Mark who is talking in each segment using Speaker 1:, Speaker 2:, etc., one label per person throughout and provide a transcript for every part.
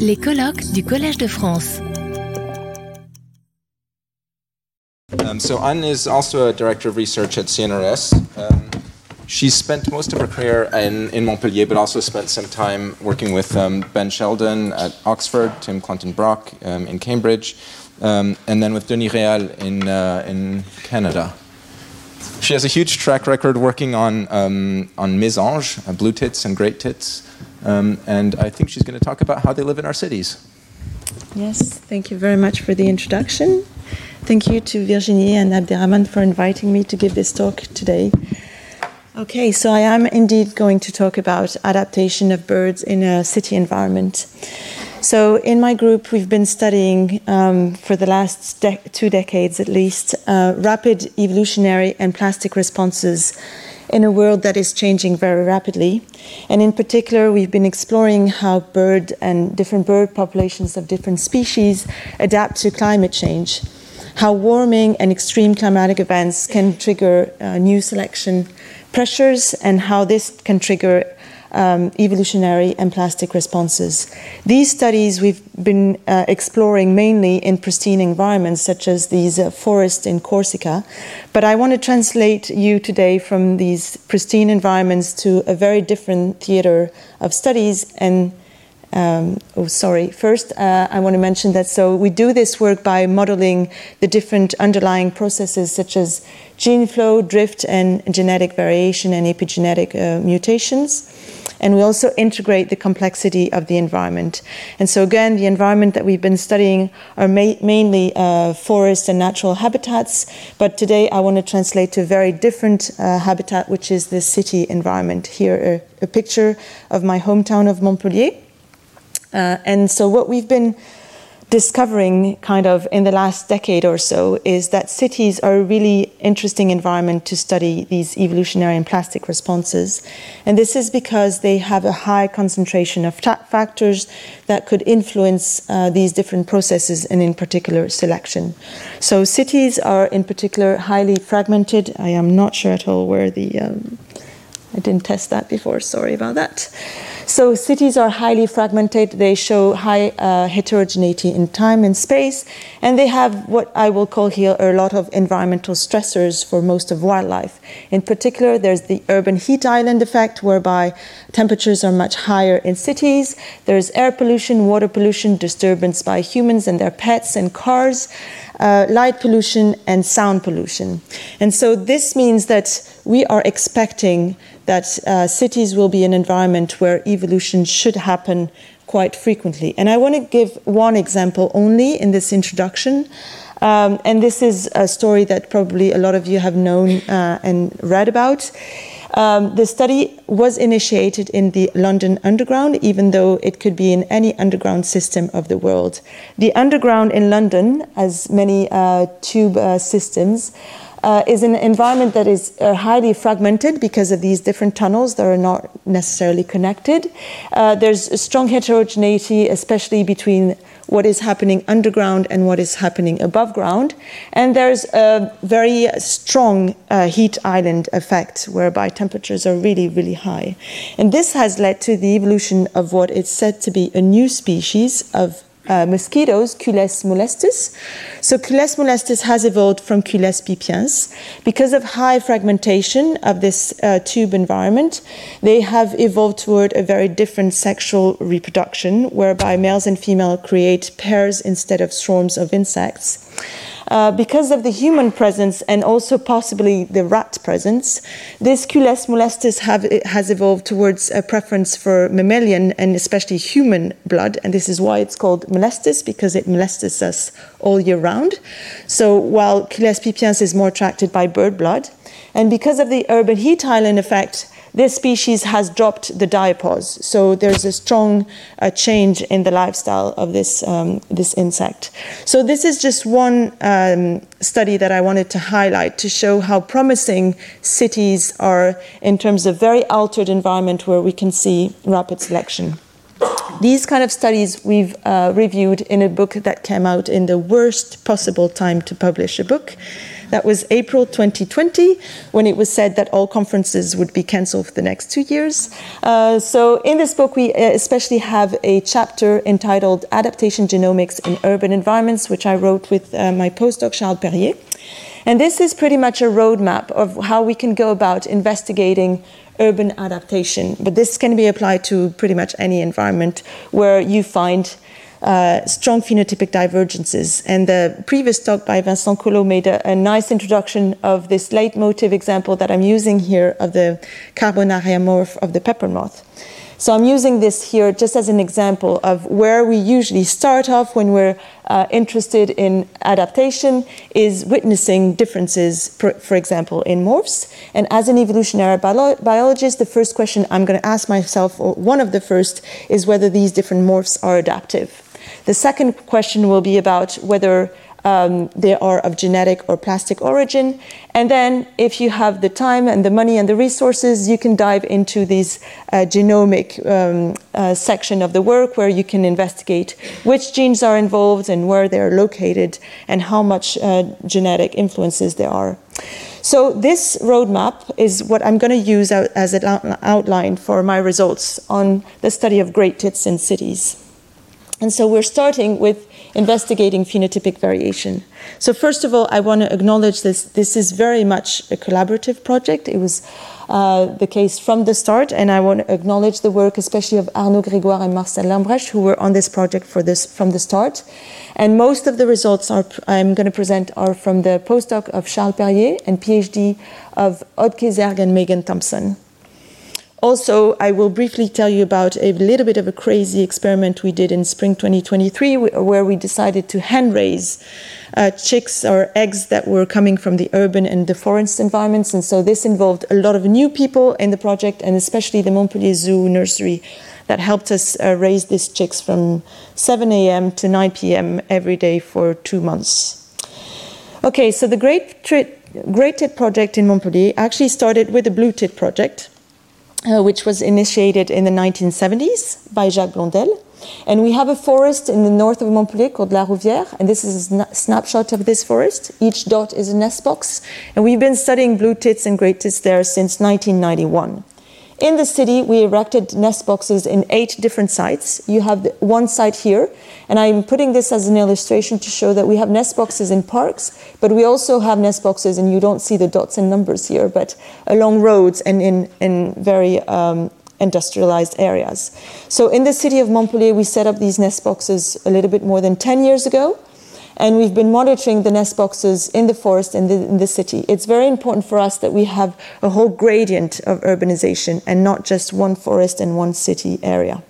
Speaker 1: Les colloques du Collège de France.
Speaker 2: Um, so Anne is also a director of research at CNRS. Um, she spent most of her career in, in Montpellier, but also spent some time working with um, Ben Sheldon at Oxford, Tim Clutton-Brock um, in Cambridge, um, and then with Denis Réale in, uh, in Canada. She has a huge track record working on, um, on mésange, uh, blue tits and great tits, and I think she's going to talk about how they live in our cities.
Speaker 3: Yes, thank you very much for the introduction. Thank you to Virginie and Abderrahman for inviting me to give this talk today. Okay, so I am indeed going to talk about adaptation of birds in a city environment. So, in my group, we've been studying um, for the last de two decades at least uh, rapid evolutionary and plastic responses in a world that is changing very rapidly. And in particular, we've been exploring how bird and different bird populations of different species adapt to climate change, how warming and extreme climatic events can trigger uh, new selection pressures, and how this can trigger um, evolutionary and plastic responses. These studies we've been uh, exploring mainly in pristine environments, such as these uh, forests in Corsica. But I want to translate you today from these pristine environments to a very different theater of studies and um, oh, sorry. First, uh, I want to mention that so we do this work by modeling the different underlying processes such as gene flow, drift, and genetic variation and epigenetic uh, mutations. And we also integrate the complexity of the environment. And so, again, the environment that we've been studying are ma mainly uh, forests and natural habitats. But today, I want to translate to a very different uh, habitat, which is the city environment. Here, a, a picture of my hometown of Montpellier. Uh, and so, what we've been discovering kind of in the last decade or so is that cities are a really interesting environment to study these evolutionary and plastic responses. And this is because they have a high concentration of factors that could influence uh, these different processes and, in particular, selection. So, cities are in particular highly fragmented. I am not sure at all where the um, I didn't test that before, sorry about that. So cities are highly fragmented, they show high uh, heterogeneity in time and space, and they have what I will call here a lot of environmental stressors for most of wildlife. In particular, there's the urban heat island effect, whereby temperatures are much higher in cities. There's air pollution, water pollution, disturbance by humans and their pets and cars uh, light pollution, and sound pollution. And so this means that we are expecting that uh, cities will be an environment where evolution should happen quite frequently. And I want to give one example only in this introduction. Um, and this is a story that probably a lot of you have known uh, and read about. Um, the study was initiated in the London Underground, even though it could be in any underground system of the world. The Underground in London, as many uh, tube uh, systems, uh, is an environment that is uh, highly fragmented because of these different tunnels that are not necessarily connected. Uh, there's a strong heterogeneity, especially between what is happening underground and what is happening above ground. And there's a very strong uh, heat island effect whereby temperatures are really, really high. And this has led to the evolution of what is said to be a new species of uh, mosquitoes, Culex molestus. So Culex molestus has evolved from Culex pipiens. Because of high fragmentation of this uh, tube environment, they have evolved toward a very different sexual reproduction, whereby males and females create pairs instead of swarms of insects. Uh, because of the human presence and also possibly the rat presence, this Culex molestus have, has evolved towards a preference for mammalian and especially human blood, and this is why it's called molestus because it molestes us all year round. So while Culex pipiens is more attracted by bird blood, and because of the urban heat island effect, this species has dropped the diapause. So there's a strong uh, change in the lifestyle of this, um, this insect. So this is just one um, study that I wanted to highlight to show how promising cities are in terms of very altered environment where we can see rapid selection. These kind of studies we've uh, reviewed in a book that came out in the worst possible time to publish a book. That was April 2020, when it was said that all conferences would be cancelled for the next two years. Uh, so, in this book, we uh, especially have a chapter entitled Adaptation Genomics in Urban Environments, which I wrote with uh, my postdoc Charles Perrier. And this is pretty much a roadmap of how we can go about investigating urban adaptation. But this can be applied to pretty much any environment where you find uh, strong phenotypic divergences. And the previous talk by Vincent Collot made a, a, nice introduction of this leitmotif example that I'm using here of the carbonaria morph of the pepper moth. So I'm using this here just as an example of where we usually start off when we're uh, interested in adaptation is witnessing differences, for, for example, in morphs. And as an evolutionary bio biologist, the first question I'm going to ask myself, or one of the first, is whether these different morphs are adaptive. The second question will be about whether um, they are of genetic or plastic origin. And then, if you have the time and the money and the resources, you can dive into this uh, genomic um, uh, section of the work where you can investigate which genes are involved and where they're located and how much uh, genetic influences there are. So, this roadmap is what I'm going to use as an outline for my results on the study of great tits in cities. And so we're starting with investigating phenotypic variation. So first of all, I want to acknowledge this. This is very much a collaborative project. It was uh, the case from the start, and I want to acknowledge the work, especially of Arnaud Grégoire and Marcel Lambrecht, who were on this project for this from the start. And most of the results are, I'm going to present are from the postdoc of Charles Perrier and PhD of Aude Caizergues and Megan Thompson. Also, I will briefly tell you about a little bit of a crazy experiment we did in spring 2023, where we decided to hand raise uh, chicks or eggs that were coming from the urban and the forest environments. And so this involved a lot of new people in the project, and especially the Montpellier Zoo nursery that helped us uh, raise these chicks from 7 a.m. to 9 p.m. every day for two months. Okay, so the Great, Great Tit project in Montpellier actually started with the Blue Tit project uh, which was initiated in the 1970s by Jacques Blondel. And we have a forest in the north of Montpellier called La Rouvière, and this is a snapshot of this forest. Each dot is a nest box, and we've been studying blue tits and great tits there since 1991. In the city, we erected nest boxes in eight different sites. You have one site here, and I'm putting this as an illustration to show that we have nest boxes in parks, but we also have nest boxes, and you don't see the dots and numbers here, but along roads and in, in very um, industrialized areas. So in the city of Montpellier, we set up these nest boxes a little bit more than 10 years ago. And we've been monitoring the nest boxes in the forest and in, in the city. It's very important for us that we have a whole gradient of urbanization and not just one forest and one city area.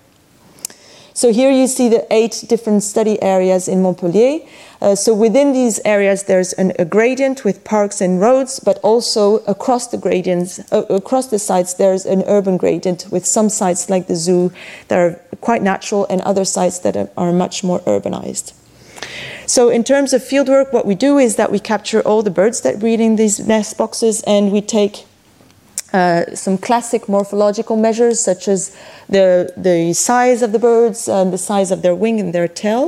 Speaker 3: So here you see the eight different study areas in Montpellier. Uh, so within these areas, there's an, a gradient with parks and roads, but also across the gradients, uh, across the sites, there's an urban gradient with some sites like the zoo that are quite natural and other sites that are, are much more urbanized. So in terms of fieldwork, what we do is that we capture all the birds that breed in these nest boxes and we take uh, some classic morphological measures such as the, the size of the birds, and the size of their wing and their tail.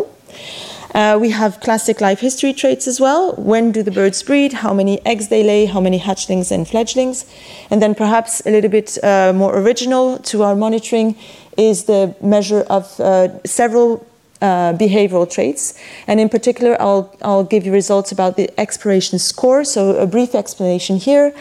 Speaker 3: Uh, we have classic life history traits as well. When do the birds breed? How many eggs they lay? How many hatchlings and fledglings? And then perhaps a little bit uh, more original to our monitoring is the measure of uh, several uh, behavioral traits. And in particular, I'll, I'll give you results about the exploration score. So, a brief explanation here.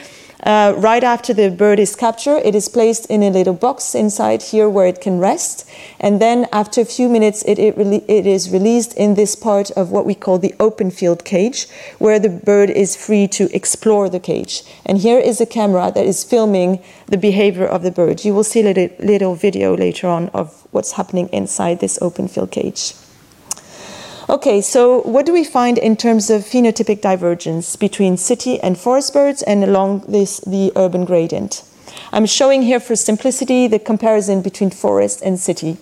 Speaker 3: Uh, right after the bird is captured, it is placed in a little box inside here where it can rest. And then, after a few minutes, it, it, it is released in this part of what we call the open field cage, where the bird is free to explore the cage. And here is a camera that is filming the behavior of the bird. You will see a little, little video later on of what's happening inside this open field cage. Okay, so what do we find in terms of phenotypic divergence between city and forest birds and along this the urban gradient? I'm showing here for simplicity the comparison between forest and city.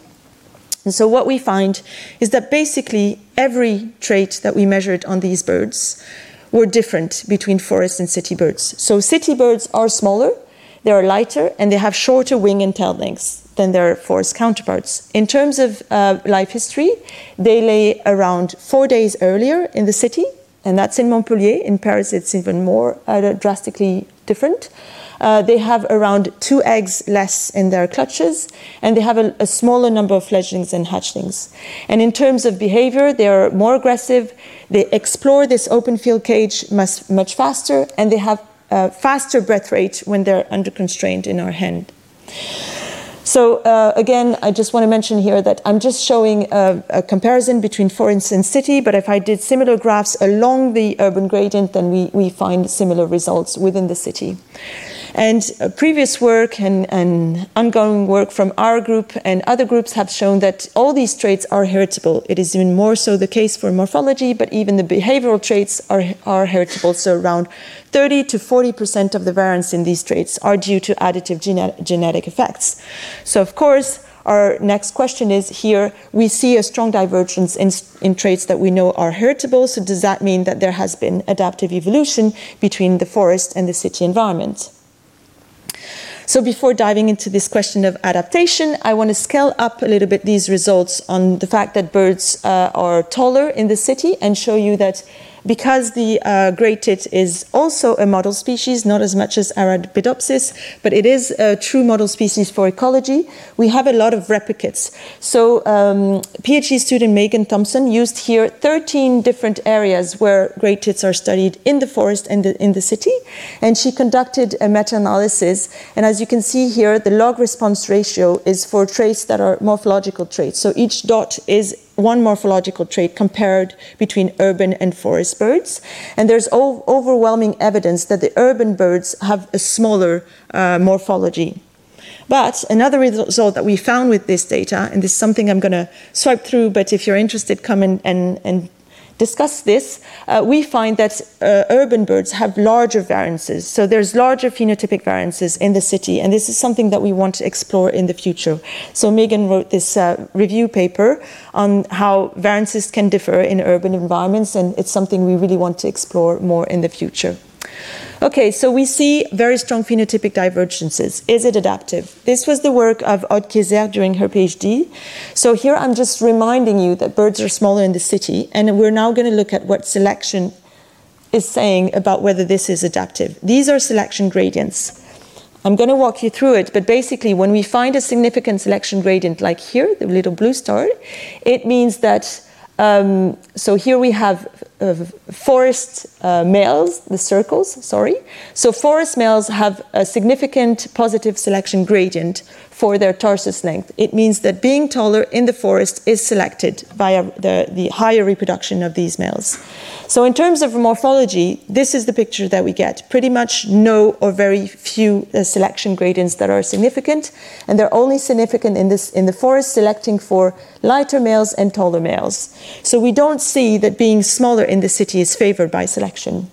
Speaker 3: And so what we find is that basically every trait that we measured on these birds were different between forest and city birds. So city birds are smaller, they are lighter, and they have shorter wing and tail lengths than their forest counterparts. In terms of uh, life history, they lay around four days earlier in the city and that's in Montpellier. In Paris, it's even more uh, drastically different. Uh, they have around two eggs less in their clutches, and they have a, a, smaller number of fledglings and hatchlings. And in terms of behavior, they are more aggressive. They explore this open field cage much, much faster, and they have a faster breath rate when they're under constraint in our hand. So uh, again, I just want to mention here that I'm just showing a, a, comparison between forest and city, but if I did similar graphs along the urban gradient, then we, we find similar results within the city. And uh, previous work and, and, ongoing work from our group and other groups have shown that all these traits are heritable. It is even more so the case for morphology, but even the behavioral traits are, are heritable. So around 30 to 40% of the variance in these traits are due to additive gene genetic effects. So of course, our next question is here we see a strong divergence in, in, traits that we know are heritable. So, does that mean that there has been adaptive evolution between the forest and the city environment? So before diving into this question of adaptation, I want to scale up a little bit these results on the fact that birds uh, are taller in the city and show you that because the uh, great tit is also a model species, not as much as Arabidopsis, but it is a true model species for ecology, we have a lot of replicates. So um, PhD student Megan Thompson used here 13 different areas where great tits are studied in the forest and the, in the city, and she conducted a meta-analysis. And as you can see here, the log response ratio is for traits that are morphological traits. So each dot is one morphological trait compared between urban and forest birds. And there's overwhelming evidence that the urban birds have a smaller uh, morphology. But another result that we found with this data, and this is something I'm going to swipe through, but if you're interested, come and, and, and discuss this, uh, we find that uh, urban birds have larger variances. So there's larger phenotypic variances in the city, and this is something that we want to explore in the future. So Megan wrote this uh, review paper on how variances can differ in urban environments, and it's something we really want to explore more in the future. Okay, so we see very strong phenotypic divergences. Is it adaptive? This was the work of Aude Caizergues during her PhD. So here I'm just reminding you that birds are smaller in the city, and we're now going to look at what selection is saying about whether this is adaptive. These are selection gradients. I'm going to walk you through it, but basically, when we find a significant selection gradient like here, the little blue star, it means that um, so here we have forest uh, males, the circles, sorry. So forest males have a significant positive selection gradient for their tarsus length. It means that being taller in the forest is selected via the, the higher reproduction of these males. So in terms of morphology, this is the picture that we get. Pretty much no or very few uh, selection gradients that are significant, and they're only significant in, this, in the forest selecting for lighter males and taller males. So we don't see that being smaller in the city is favored by selection.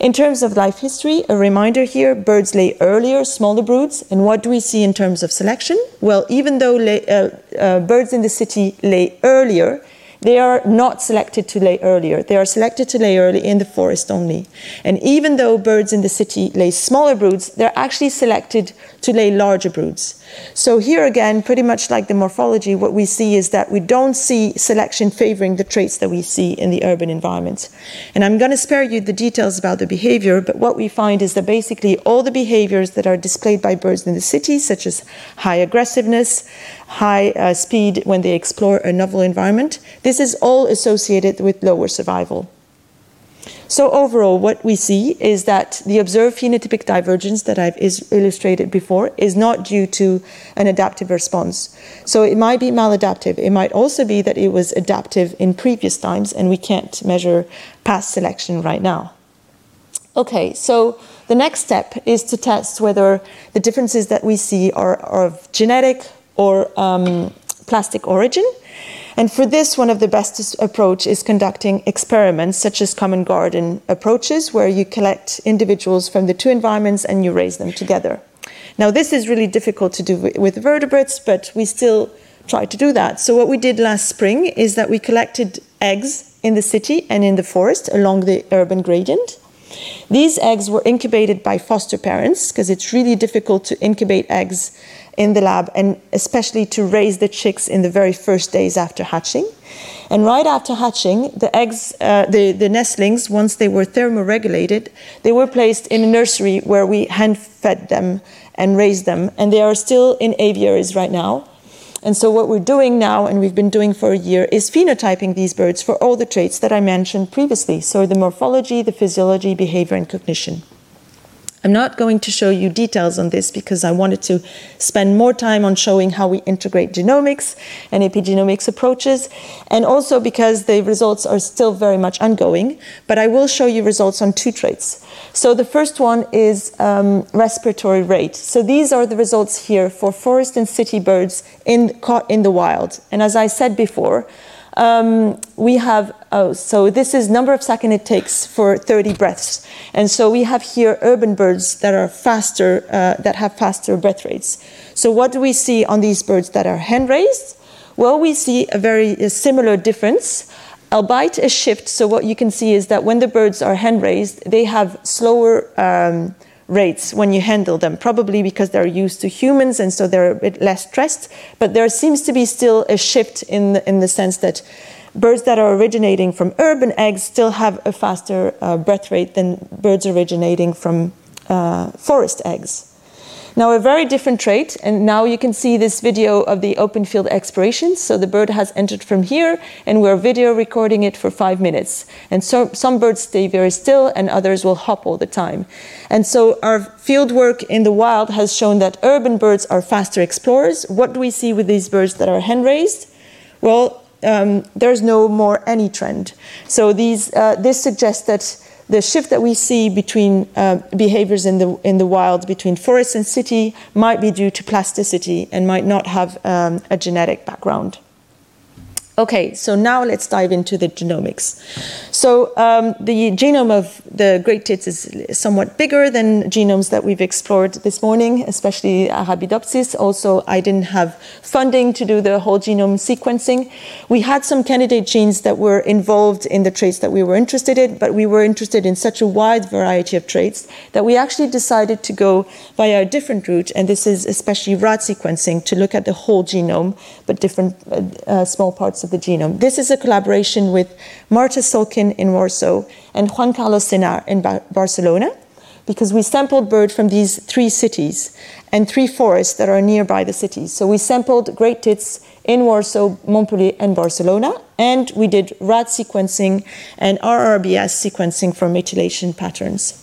Speaker 3: In terms of life history, a reminder here birds lay earlier, smaller broods. And what do we see in terms of selection? Well, even though lay, uh, uh, birds in the city lay earlier, they are not selected to lay earlier. They are selected to lay early in the forest only. And even though birds in the city lay smaller broods, they're actually selected to lay larger broods. So here again, pretty much like the morphology, what we see is that we don't see selection favoring the traits that we see in the urban environment. And I'm going to spare you the details about the behavior, but what we find is that basically all the behaviors that are displayed by birds in the city, such as high aggressiveness, high uh, speed when they explore a novel environment. This is all associated with lower survival. So overall, what we see is that the observed phenotypic divergence that I've illustrated before is not due to an adaptive response. So it might be maladaptive. It might also be that it was adaptive in previous times and we can't measure past selection right now. Okay, so the next step is to test whether the differences that we see are, are of genetic, or um, plastic origin. And for this, one of the best approach is conducting experiments such as common garden approaches, where you collect individuals from the two environments and you raise them together. Now, this is really difficult to do with vertebrates, but we still try to do that. So, what we did last spring is that we collected eggs in the city and in the forest along the urban gradient. These eggs were incubated by foster parents because it's really difficult to incubate eggs in the lab, and especially to raise the chicks in the very first days after hatching. And right after hatching, the eggs, uh, the, the nestlings, once they were thermoregulated, they were placed in a nursery where we hand fed them and raised them. And they are still in aviaries right now. And so, what we're doing now, and we've been doing for a year, is phenotyping these birds for all the traits that I mentioned previously. So, the morphology, the physiology, behavior, and cognition. I'm not going to show you details on this because I wanted to spend more time on showing how we integrate genomics and epigenomics approaches, and also because the results are still very much ongoing. But I will show you results on two traits. So the first one is um, respiratory rate. So these are the results here for forest and city birds in, caught in the wild. And as I said before, um, we have, oh, so this is number of seconds it takes for 30 breaths. And so we have here urban birds that are faster, uh, that have faster breath rates. So what do we see on these birds that are hand raised? Well, we see a very a similar difference, albeit a shift. So what you can see is that when the birds are hand raised, they have slower um, rates when you handle them, probably because they're used to humans and so they're a bit less stressed. But there seems to be still a shift in the, in the sense that birds that are originating from urban eggs still have a faster uh, breath rate than birds originating from uh, forest eggs. Now, a very different trait, and now you can see this video of the open field exploration. So the bird has entered from here, and we're video recording it for five minutes. And so some birds stay very still, and others will hop all the time. And so our field work in the wild has shown that urban birds are faster explorers. What do we see with these birds that are hand raised? Well, um, there's no more any trend. So these, uh, this suggests that the shift that we see between uh, behaviors in the, in the wild between forest and city might be due to plasticity and might not have um, a genetic background. Okay, so now let's dive into the genomics. So um, the genome of the great tits is somewhat bigger than genomes that we've explored this morning, especially Arabidopsis. Also, I didn't have funding to do the whole genome sequencing. We had some candidate genes that were involved in the traits that we were interested in, but we were interested in such a wide variety of traits that we actually decided to go via a different route, and this is especially RAD sequencing to look at the whole genome, but different uh, uh, small parts of the genome. This is a collaboration with Marta Szulkin in Warsaw and Juan Carlos Senar in ba Barcelona because we sampled birds from these three cities and three forests that are nearby the cities. So we sampled great tits in Warsaw, Montpellier, and Barcelona, and we did RAD sequencing and RRBS sequencing for methylation patterns.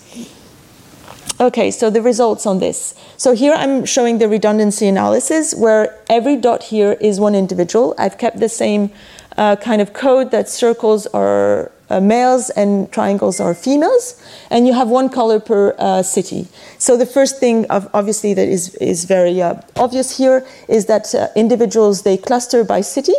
Speaker 3: Okay, so the results on this. So here I'm showing the redundancy analysis where every dot here is one individual. I've kept the same uh, kind of code that circles are uh, males and triangles are females, and you have one color per uh, city. So the first thing, of, obviously, that is, is very uh, obvious here is that uh, individuals, they cluster by city.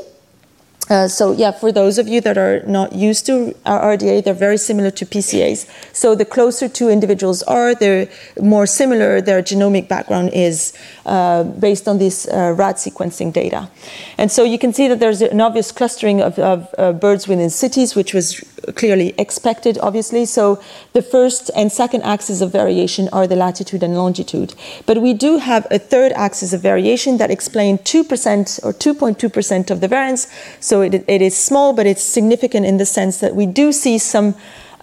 Speaker 3: Uh, so yeah, for those of you that are not used to RDA, they're very similar to PCAs. So the closer two individuals are, the more similar their genomic background is uh, based on this uh, RAD sequencing data. And so you can see that there's an obvious clustering of, of uh, birds within cities, which was clearly expected, obviously. So the first and second axes of variation are the latitude and longitude. But we do have a third axis of variation that explains 2% or 2.2% of the variance. So it, it is small, but it's significant in the sense that we do see some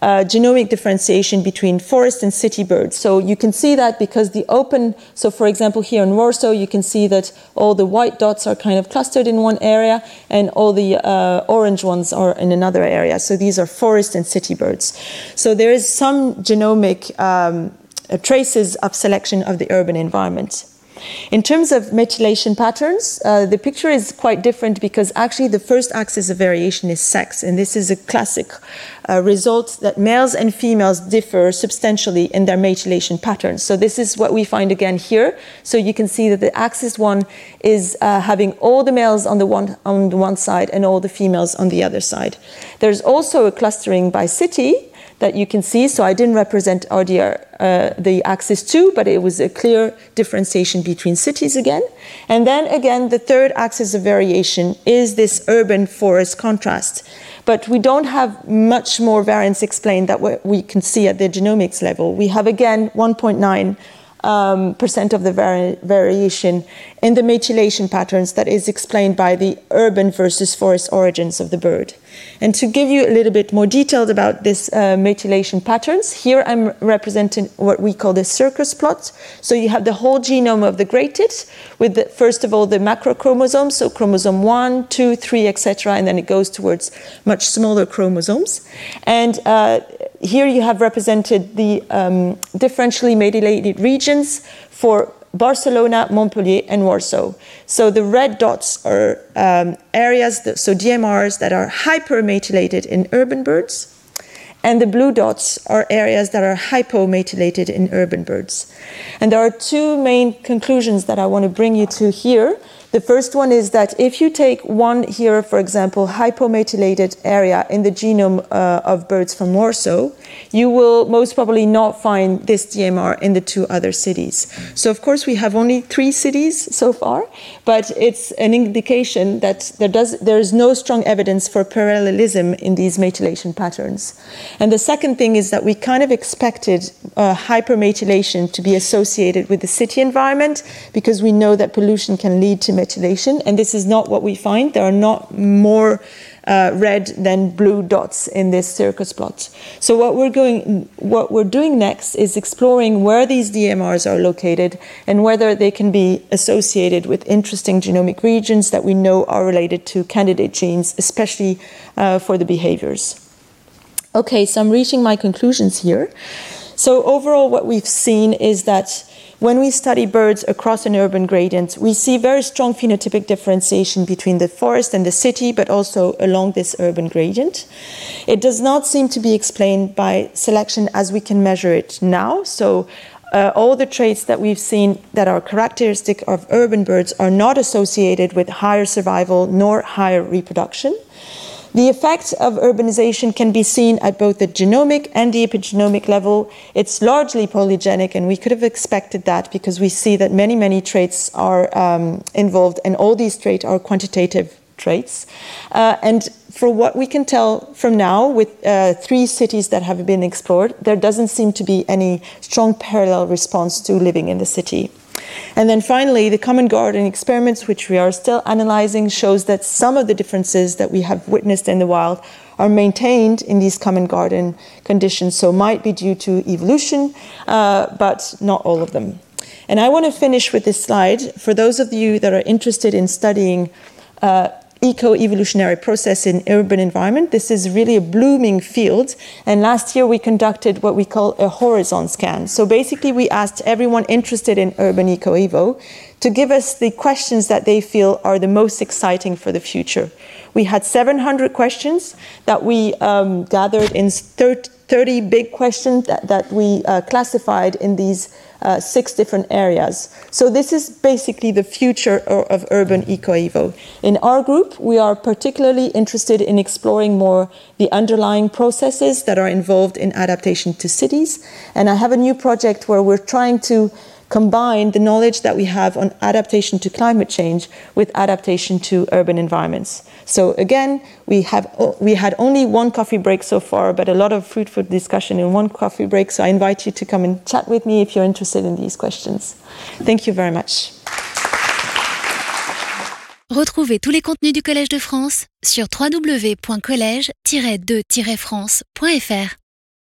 Speaker 3: uh, genomic differentiation between forest and city birds. So you can see that because the open, so for example, here in Warsaw, you can see that all the white dots are kind of clustered in one area and all the uh, orange ones are in another area. So these are forest and city birds. So there is some genomic um, traces of selection of the urban environment. In terms of methylation patterns, uh, the picture is quite different because actually the first axis of variation is sex, and this is a classic uh, result that males and females differ substantially in their methylation patterns. So this is what we find again here. So you can see that the axis one is uh, having all the males on the one on the one side and all the females on the other side. There's also a clustering by city that you can see. So I didn't represent RDR, uh, the axis 2, but it was a clear differentiation between cities again. And then again, the third axis of variation is this urban forest contrast. But we don't have much more variance explained that we can see at the genomics level. We have again 1.9 um, percent of the vari- variation in the methylation patterns that is explained by the urban versus forest origins of the bird. And to give you a little bit more detailed about this uh, methylation patterns, here I'm representing what we call the Circos plot. So you have the whole genome of the great tit with the, first of all the macrochromosomes, so chromosome 1, 2, 3, etc., and then it goes towards much smaller chromosomes. And uh, here you have represented the um, differentially methylated regions for Barcelona, Montpellier, and Warsaw. So the red dots are um, areas, that, so DMRs that are hypermethylated in urban birds, and the blue dots are areas that are hypomethylated in urban birds. And there are two main conclusions that I want to bring you to here. The first one is that if you take one here, for example, hypomethylated area in the genome uh, of birds from Warsaw, you will most probably not find this DMR in the two other cities. So, of course, we have only three cities so far, but it's an indication that there, does, there is no strong evidence for parallelism in these methylation patterns. And the second thing is that we kind of expected uh, hypermethylation to be associated with the city environment because we know that pollution can lead to methylation, and this is not what we find. There are not more uh, red than blue dots in this Circos plot. So what we're going, what we're doing next is exploring where these DMRs are located and whether they can be associated with interesting genomic regions that we know are related to candidate genes, especially uh, for the behaviors. Okay, so I'm reaching my conclusions here. So overall, what we've seen is that when we study birds across an urban gradient, we see very strong phenotypic differentiation between the forest and the city, but also along this urban gradient. It does not seem to be explained by selection as we can measure it now. So uh, all the traits that we've seen that are characteristic of urban birds are not associated with higher survival nor higher reproduction. The effects of urbanization can be seen at both the genomic and the epigenomic level. It's largely polygenic, and we could have expected that because we see that many, many traits are um, involved, and all these traits are quantitative traits. Uh, and for what we can tell from now, with uh, three cities that have been explored, there doesn't seem to be any strong parallel response to living in the city. And then finally, the common garden experiments, which we are still analyzing, shows that some of the differences that we have witnessed in the wild are maintained in these common garden conditions, so might be due to evolution, uh, but not all of them. And I want to finish with this slide. For those of you that are interested in studying uh, eco-evolutionary process in urban environment. This is really a blooming field. And last year we conducted what we call a horizon scan. So basically we asked everyone interested in urban eco-evo to give us the questions that they feel are the most exciting for the future. We had 700 questions that we um, gathered in 30 big questions that, that we uh, classified in these uh, six different areas. So this is basically the future of urban eco-evo. In our group, we are particularly interested in exploring more the underlying processes that are involved in adaptation to cities. And I have a new project where we're trying to combine the knowledge that we have on adaptation to climate change with adaptation to urban environments. So again, we have we had only one coffee break so far, but a lot of fruitful discussion in one coffee break. So I invite you to come and chat with me if you're interested in these questions. Thank you very much.
Speaker 1: Retrouvez tous les contenus du Collège de France sur www.college-de-france.fr.